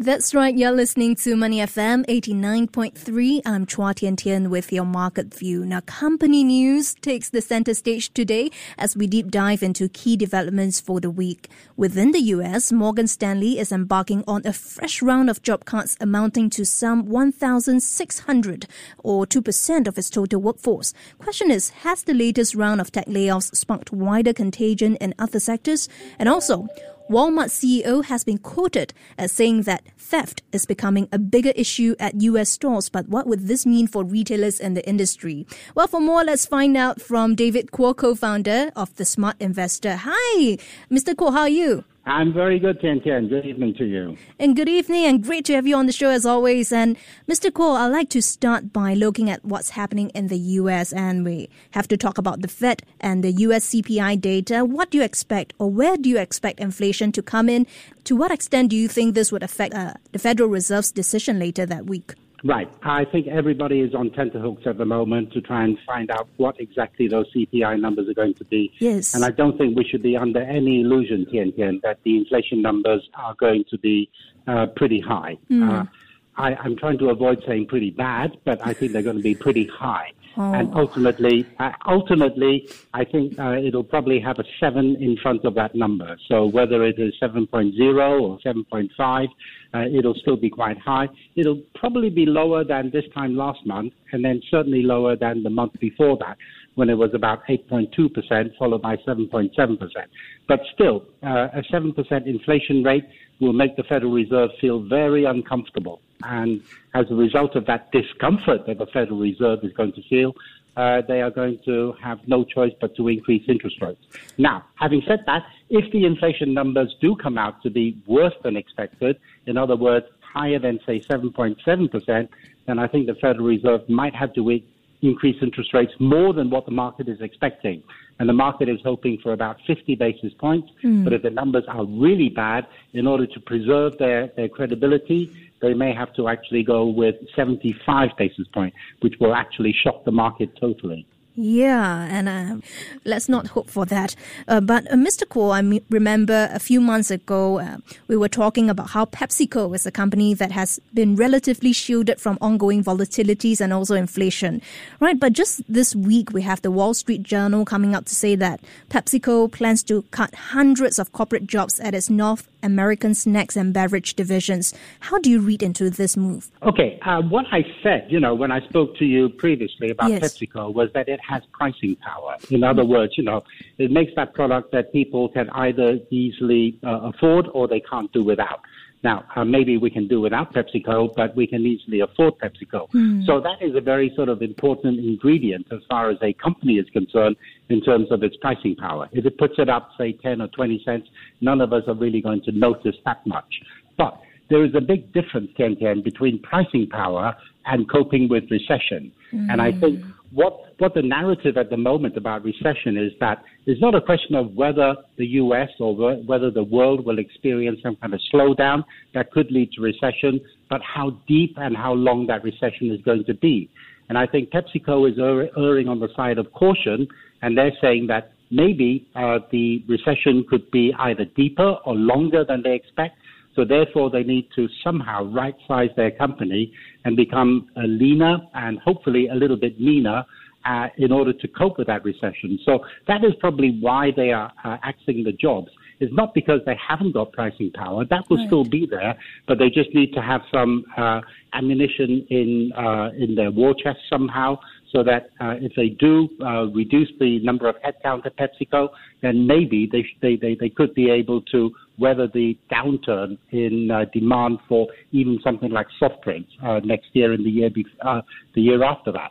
That's right. You're listening to Money FM 89.3. I'm Chua Tian Tian with your market view. Now, company news takes the center stage today as we deep dive into key developments for the week. Within the US, Morgan Stanley is embarking on a fresh round of job cuts amounting to some 1,600 or 2% of its total workforce. Question is, has the latest round of tech layoffs sparked wider contagion in other sectors? And also, Walmart CEO has been quoted as saying that theft is becoming a bigger issue at US stores. But what would this mean for retailers in the industry? Well, for more, let's find out from David Kuo, co-founder of The Smart Investor. Hi, Mr. Kuo, how are you? I'm very good, Tian. Good evening to you. And good evening, and great to have you on the show as always. And Mr. Kuo, I'd like to start by looking at what's happening in the U.S. And we have to talk about the Fed and the U.S. CPI data. What do you expect, or where do you expect inflation to come in? To what extent do you think this would affect uh, the Federal Reserve's decision later that week? Right. I think everybody is on tenterhooks at the moment to try and find out what exactly those CPI numbers are going to be. Yes. And I don't think we should be under any illusion, Tian Tian, that the inflation numbers are going to be uh, pretty high. Mm. Uh, I, I'm trying to avoid saying pretty bad, but I think they're going to be pretty high. Oh. And ultimately, uh, ultimately, I think uh, it'll probably have a seven in front of that number. So whether it is 7.0 or 7.5, uh, it'll still be quite high. It'll probably be lower than this time last month, and then certainly lower than the month before that, when it was about 8.2%, followed by 7.7%. But still, uh, a 7% inflation rate will make the Federal Reserve feel very uncomfortable. And as a result of that discomfort that the Federal Reserve is going to feel, uh, they are going to have no choice but to increase interest rates. Now, having said that, if the inflation numbers do come out to be worse than expected, in other words, higher than, say, 7.7%, then I think the Federal Reserve might have to increase interest rates more than what the market is expecting. And the market is hoping for about 50 basis points. Mm. But if the numbers are really bad, in order to preserve their, their credibility, they may have to actually go with 75 basis points, which will actually shock the market totally. Yeah, and uh, let's not hope for that. Uh, but uh, Mr. Kuo, I m- remember a few months ago uh, we were talking about how PepsiCo is a company that has been relatively shielded from ongoing volatilities and also inflation, right? But just this week we have the Wall Street Journal coming out to say that PepsiCo plans to cut hundreds of corporate jobs at its North American snacks and beverage divisions. How do you read into this move? Okay, uh, what I said, you know, when I spoke to you previously about Yes. PepsiCo was that it has pricing power. In other words, you know, it makes that product that people can either easily uh, afford or they can't do without. Now, uh, maybe we can do without PepsiCo, but we can easily afford PepsiCo. So that is a very sort of important ingredient as far as a company is concerned in terms of its pricing power. If it puts it up, say, 10 or 20 cents, none of us are really going to notice that much. But there is a big difference, Tian Tian, between pricing power and coping with recession. And I think what, what the narrative at the moment about recession is that it's not a question of whether the U.S. or whe- whether the world will experience some kind of slowdown that could lead to recession, but how deep and how long that recession is going to be. And I think PepsiCo is err- erring on the side of caution, and they're saying that maybe uh, the recession could be either deeper or longer than they expect. So therefore, they need to somehow right size their company and become uh, leaner and hopefully a little bit meaner uh, in order to cope with that recession. So that is probably why they are uh, axing the jobs. It's not because they haven't got pricing power. That will still be there, but they just need to have some uh, ammunition in uh, in their war chest somehow, so that uh, if they do uh, reduce the number of headcount at PepsiCo, then maybe they, sh- they they they could be able to weather the downturn in uh, demand for even something like soft drinks uh, next year and the year bef- uh, the year after that.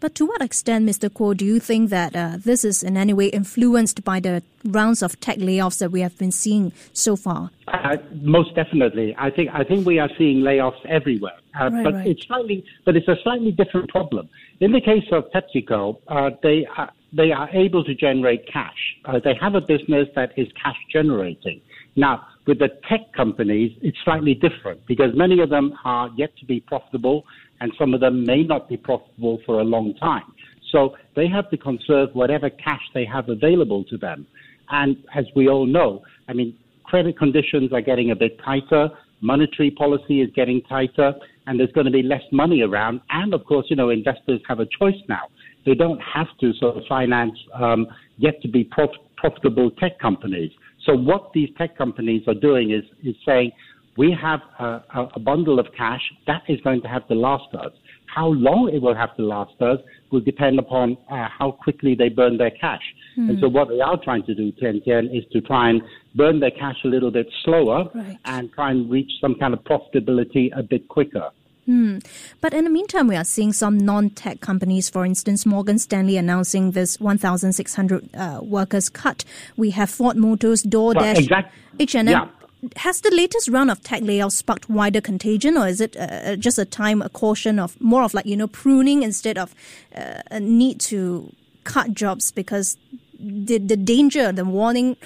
But to what extent, Mr. Kuo, do you think that uh, this is in any way influenced by the rounds of tech layoffs that we have been seeing so far? Uh, most definitely, I think I think we are seeing layoffs everywhere, uh, Right, but right. it's slightly, but it's a slightly different problem. In the case of PepsiCo, uh, they they are able to generate cash. Uh, they have a business that is cash generating. Now, with the tech companies, it's slightly different because many of them are yet to be profitable and some of them may not be profitable for a long time. So they have to conserve whatever cash they have available to them. And as we all know, I mean, credit conditions are getting a bit tighter, monetary policy is getting tighter, and there's going to be less money around. And of course, you know, investors have a choice now. They don't have to sort of finance um, yet to be prof- profitable tech companies. So what these tech companies are doing is, is saying, we have a, a bundle of cash that is going to have to last us. How long it will have to last us will depend upon uh, how quickly they burn their cash. Mm. And so what they are trying to do, Tian Tian, is to try and burn their cash a little bit slower right. and try and reach some kind of profitability a bit quicker. Hmm. But in the meantime, we are seeing some non-tech companies, for instance, Morgan Stanley announcing this 1,600 uh, workers cut. We have Ford Motors, DoorDash, well, exactly. H&M. Yeah. Has the latest round of tech layoffs sparked wider contagion, or is it uh, just a time, a caution of more of like you know pruning instead of uh, a need to cut jobs because the the danger, the warning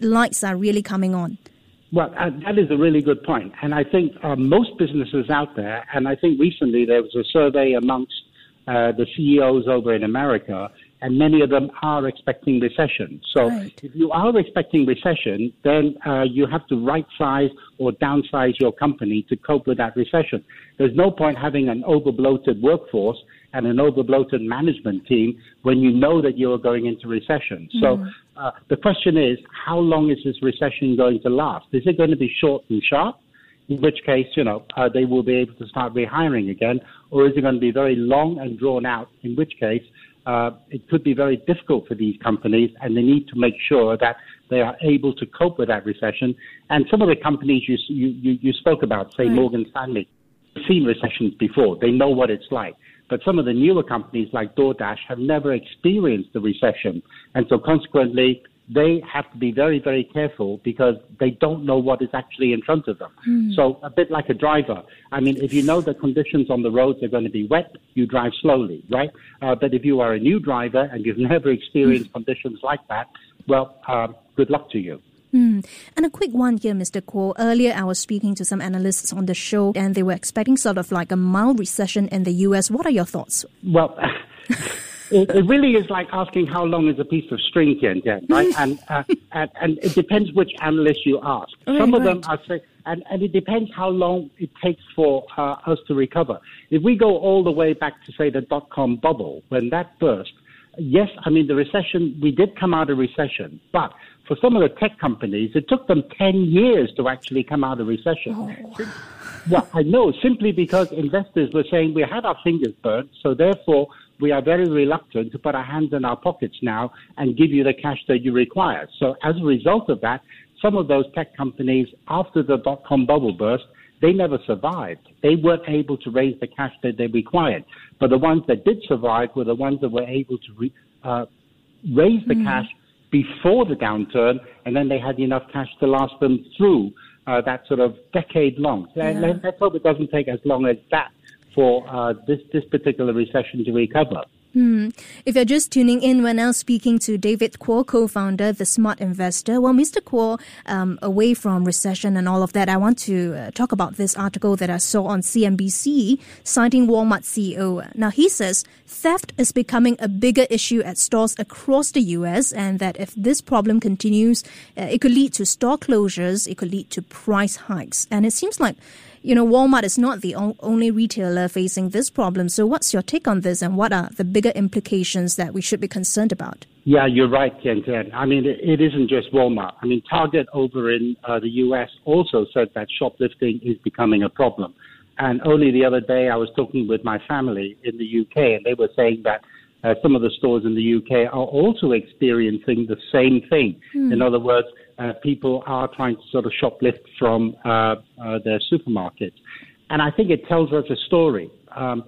lights are really coming on? Well, uh, that is a really good point. And I think uh, most businesses out there, and I think recently there was a survey amongst uh, the CEOs over in America, and many of them are expecting recession. So right. if you are expecting recession, then uh, you have to right size or downsize your company to cope with that recession. There's no point having an overbloated workforce and an overbloated management team when you know that you are going into recession. Mm. So uh, the question is, how long is this recession going to last? Is it going to be short and sharp? In which case, you know, uh, they will be able to start rehiring again, or is it going to be very long and drawn out? In which case, uh, it could be very difficult for these companies, and they need to make sure that they are able to cope with that recession. And some of the companies you you, you spoke about, say right. Morgan Stanley, have seen recessions before. They know what it's like. But some of the newer companies like DoorDash have never experienced the recession. And so consequently, they have to be very, very careful because they don't know what is actually in front of them. Mm. So a bit like a driver. I mean, if you know the conditions on the roads are going to be wet, you drive slowly, right? Uh, but if you are a new driver and you've never experienced mm. conditions like that, well, um, good luck to you. Mm. And a quick one here, Mr. Kuo. Earlier, I was speaking to some analysts on the show, and they were expecting sort of like a mild recession in the U.S. What are your thoughts? Well, it, it, really is like asking how long is a piece of string, Tian, right? and, uh, and, and it depends which analyst you ask. Right, some of right. them are saying, and, and it depends how long it takes for uh, us to recover. If we go all the way back to say the dot com bubble, when that burst, yes, I mean the recession, we did come out of recession, but for some of the tech companies, it took them 10 years to actually come out of recession. Oh. Well, I know, simply because investors were saying we had our fingers burnt, so therefore we are very reluctant to put our hands in our pockets now and give you the cash that you require. So as a result of that, some of those tech companies, after the dot com bubble burst, they never survived. They weren't able to raise the cash that they required. But the ones that did survive were the ones that were able to re, uh, raise the mm. cash before the downturn, and then they had enough cash to last them through uh, that sort of decade long. Yeah. Let's hope it doesn't take as long as that for uh, this this particular recession to recover. Hmm. If you're just tuning in, we're now speaking to David Kuo, co-founder of The Smart Investor. Well, Mr. Kuo, um, away from recession and all of that, I want to uh, talk about this article that I saw on CNBC citing Walmart CEO. Now, he says theft is becoming a bigger issue at stores across the U.S. and that if this problem continues, uh, it could lead to store closures, it could lead to price hikes. And it seems like you know, Walmart is not the only retailer facing this problem. So, what's your take on this, and what are the bigger implications that we should be concerned about? Yeah, you're right, Tian Tian. I mean, it, it isn't just Walmart. I mean, Target over in uh, the U.S. also said that shoplifting is becoming a problem. And only the other day, I was talking with my family in the UK, and they were saying that uh, some of the stores in the UK are also experiencing the same thing. Mm. In other words, uh, people are trying to sort of shoplift from uh, uh, their supermarkets. And I think it tells us a story. Um,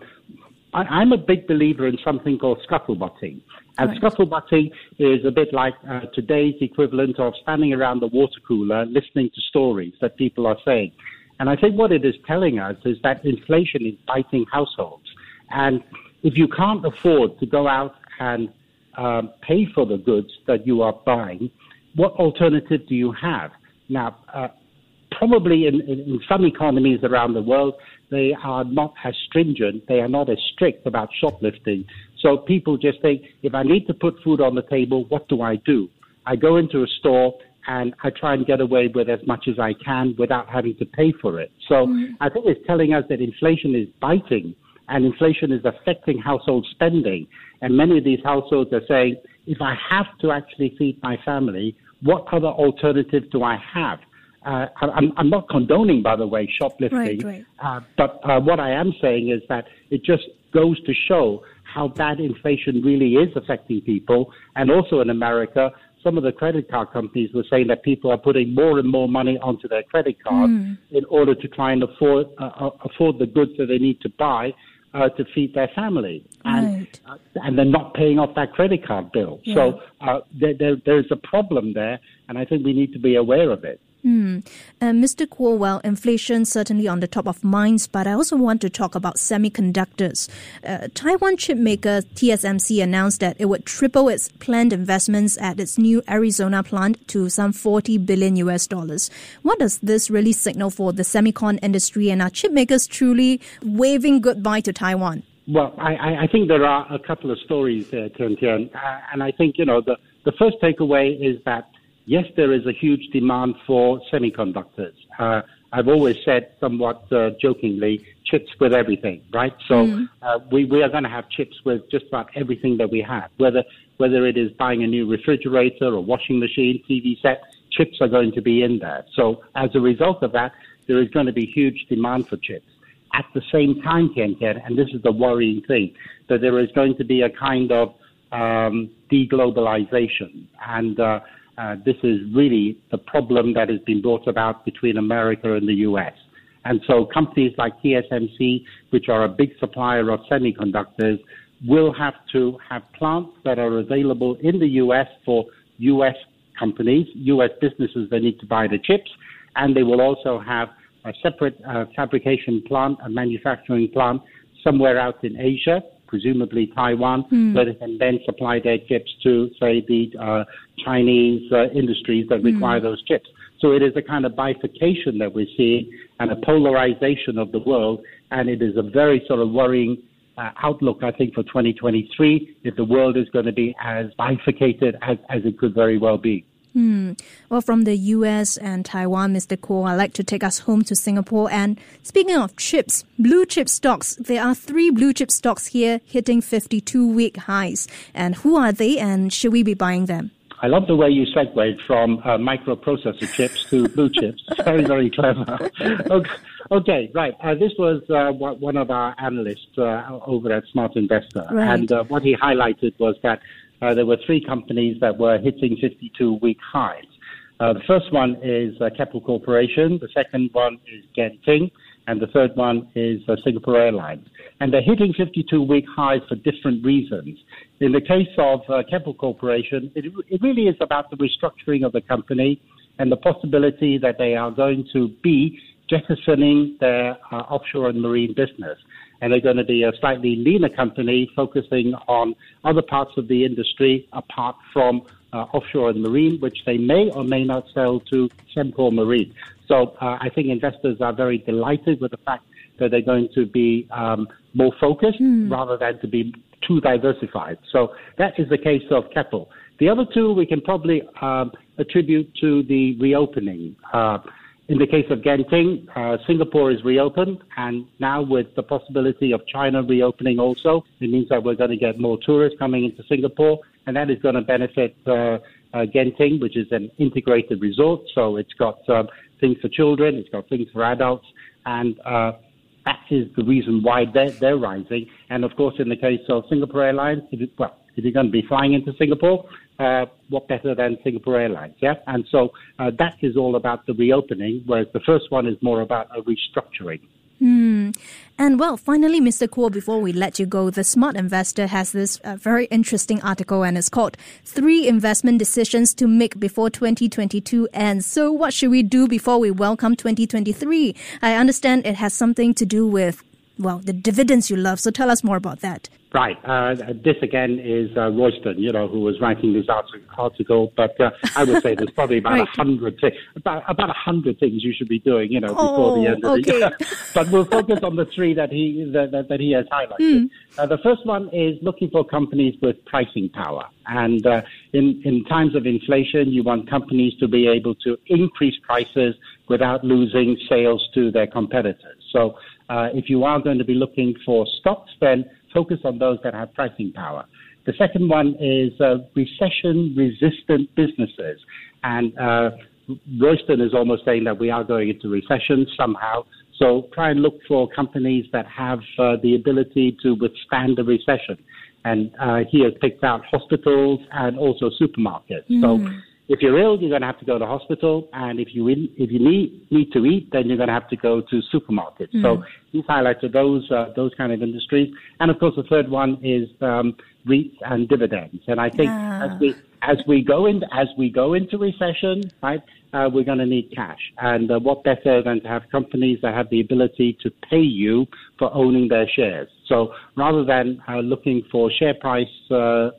I, am a big believer in something called scuttlebutting. And right. scuttlebutting is a bit like uh, today's equivalent of standing around the water cooler listening to stories that people are saying. And I think what it is telling us is that inflation is biting households. And if you can't afford to go out and um, pay for the goods that you are buying, what alternative do you have? Now, uh, probably in, in, some economies around the world, they are not as stringent, they are not as strict about shoplifting. So people just think, if I need to put food on the table, what do I do? I go into a store and I try and get away with as much as I can without having to pay for it. So mm-hmm. I think it's telling us that inflation is biting and inflation is affecting household spending. And many of these households are saying, if I have to actually feed my family, what other alternatives do I have? Uh, I'm, I'm, not condoning, by the way, shoplifting, right, right. Uh, but uh, what I am saying is that it just goes to show how bad inflation really is affecting people. And also in America, some of the credit card companies were saying that people are putting more and more money onto their credit card mm. in order to try and afford uh, uh, afford the goods that they need to buy uh, to feed their family, and right. uh, and they're not paying off that credit card bill. Yeah. So uh, there, there, there's a problem there, and I think we need to be aware of it. Mm. Uh, Mr. Kuo, well, inflation certainly on the top of minds, but I also want to talk about semiconductors. Uh, Taiwan chip maker TSMC announced that it would triple its planned investments at its new Arizona plant to some 40 billion US dollars. What does this really signal for the semicon industry and are chip makers truly waving goodbye to Taiwan? Well, I, I think there are a couple of stories there, Tian Tian, uh, and I think, you know, the, the first takeaway is that yes, there is a huge demand for semiconductors. Uh, I've always said, somewhat uh, jokingly, chips with everything, right? So mm. uh, we, we are going to have chips with just about everything that we have, whether whether it is buying a new refrigerator or washing machine, TV set, chips are going to be in there. So as a result of that, there is going to be huge demand for chips. At the same time, Tian Tian, and this is the worrying thing, that there is going to be a kind of um, deglobalization and uh, this is really the problem that has been brought about between America and the U.S. And so companies like TSMC, which are a big supplier of semiconductors, will have to have plants that are available in the U.S. for U.S. companies, U.S. businesses that need to buy the chips, and they will also have a separate uh, fabrication plant, a manufacturing plant somewhere out in Asia presumably Taiwan, mm. where they can then supply their chips to, say, the uh, Chinese uh, industries that require mm. those chips. So it is a kind of bifurcation that we're seeing and a polarization of the world, and it is a very sort of worrying uh, outlook, I think, for 2023 if the world is going to be as bifurcated as, as it could very well be. Hmm. Well, from the US and Taiwan, Mr. Kuo, I'd like to take us home to Singapore. And speaking of chips, blue chip stocks, there are three blue chip stocks here hitting 52 week highs. And who are they and should we be buying them? I love the way you segued from uh, microprocessor chips to blue chips. very, very clever. okay, okay, right. Uh, this was uh, one of our analysts uh, over at Smart Investor. Right. And uh, what he highlighted was that uh, there were three companies that were hitting 52 week highs. Uh, the first one is uh, Keppel Corporation, the second one is Genting, and the third one is uh, Singapore Airlines. And they're hitting 52 week highs for different reasons. In the case of uh, Keppel Corporation, it, it really is about the restructuring of the company and the possibility that they are going to be jettisoning their uh, offshore and marine business and they're going to be a slightly leaner company focusing on other parts of the industry apart from uh, offshore and marine, which they may or may not sell to Sembcorp Marine. So uh, I think investors are very delighted with the fact that they're going to be um, more focused mm. rather than to be too diversified. So that is the case of Keppel. The other two we can probably um, attribute to the reopening. Uh, in the case of Genting, uh, Singapore is reopened, and now with the possibility of China reopening also, it means that we're going to get more tourists coming into Singapore, and that is going to benefit uh, uh, Genting, which is an integrated resort. So it's got um, things for children, it's got things for adults, and uh, that is the reason why they're, they're rising. And of course, in the case of Singapore Airlines, it, well, if you're going to be flying into Singapore, uh, what better than Singapore Airlines, yeah? And so uh, that is all about the reopening, whereas the first one is more about a restructuring. Hmm. And well, finally, Mr. Kuo, before we let you go, the Smart Investor has this uh, very interesting article and it's called Three Investment Decisions to Make Before 2022 Ends. So what should we do before we welcome 2023? I understand it has something to do with well, the dividends you love. So tell us more about that. Right. Uh, this again is uh, Royston, you know, who was writing this article. But uh, I would say there's probably about a right. hundred thi- about about a hundred things you should be doing, you know, before oh, the end of okay. the year. but we'll focus on the three that he that, that, that he has highlighted. Mm. the first one is looking for companies with pricing power, and uh, in in times of inflation, you want companies to be able to increase prices without losing sales to their competitors. So. Uh, if you are going to be looking for stocks, then focus on those that have pricing power. The second one is uh, recession resistant businesses. And uh, Royston is almost saying that we are going into recession somehow. So try and look for companies that have uh, the ability to withstand the recession. And uh, he has picked out hospitals and also supermarkets. Mm. So if you're ill, you're going to have to go to hospital, and if you in, if you need need to eat, then you're going to have to go to supermarkets. Mm. So he's highlighted those uh, those kind of industries, and of course the third one is um, REITs and dividends. And I think as we as we go in as we go into recession, right, uh, we're going to need cash, and uh, what better than to have companies that have the ability to pay you for owning their shares. So rather than uh, looking for share price uh,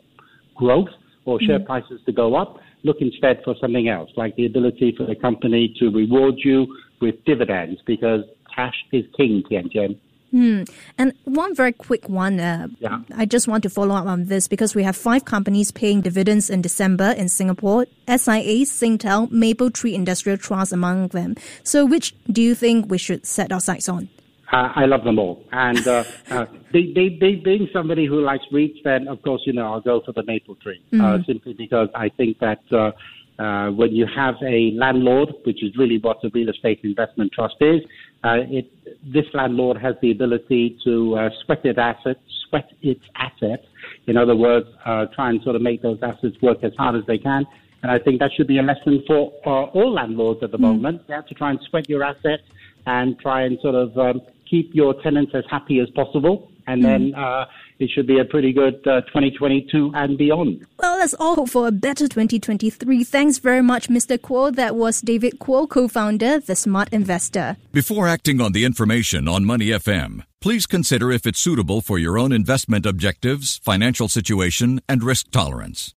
growth or share mm. prices to go up look instead for something else, like the ability for the company to reward you with dividends because cash is king, Tian Tian. Hmm. And one very quick one. Uh, yeah. I just want to follow up on this because we have five companies paying dividends in December in Singapore SIA, Singtel, Mapletree Industrial Trust among them. So, which do you think we should set our sights on? Uh, I love them all. And uh, uh, they, they, they, being somebody who likes REITs, then of course, you know, I'll go for the Mapletree, uh, mm-hmm. simply because I think that uh, uh, when you have a landlord, which is really what a real estate investment trust is, it, this landlord has the ability to sweat its assets, sweat its assets. In other words, try and sort of make those assets work as hard as they can. And I think that should be a lesson for all landlords at the mm. moment. You have to try and sweat your assets and try and sort of um, keep your tenants as happy as possible. And then mm. uh, it should be a pretty good uh, 2022 and beyond. Well, let's all hope for a better 2023. Thanks very much, Mr. Kuo. That was David Kuo, co-founder, The Smart Investor. Before acting on the information on Money FM, please consider if it's suitable for your own investment objectives, financial situation, and risk tolerance.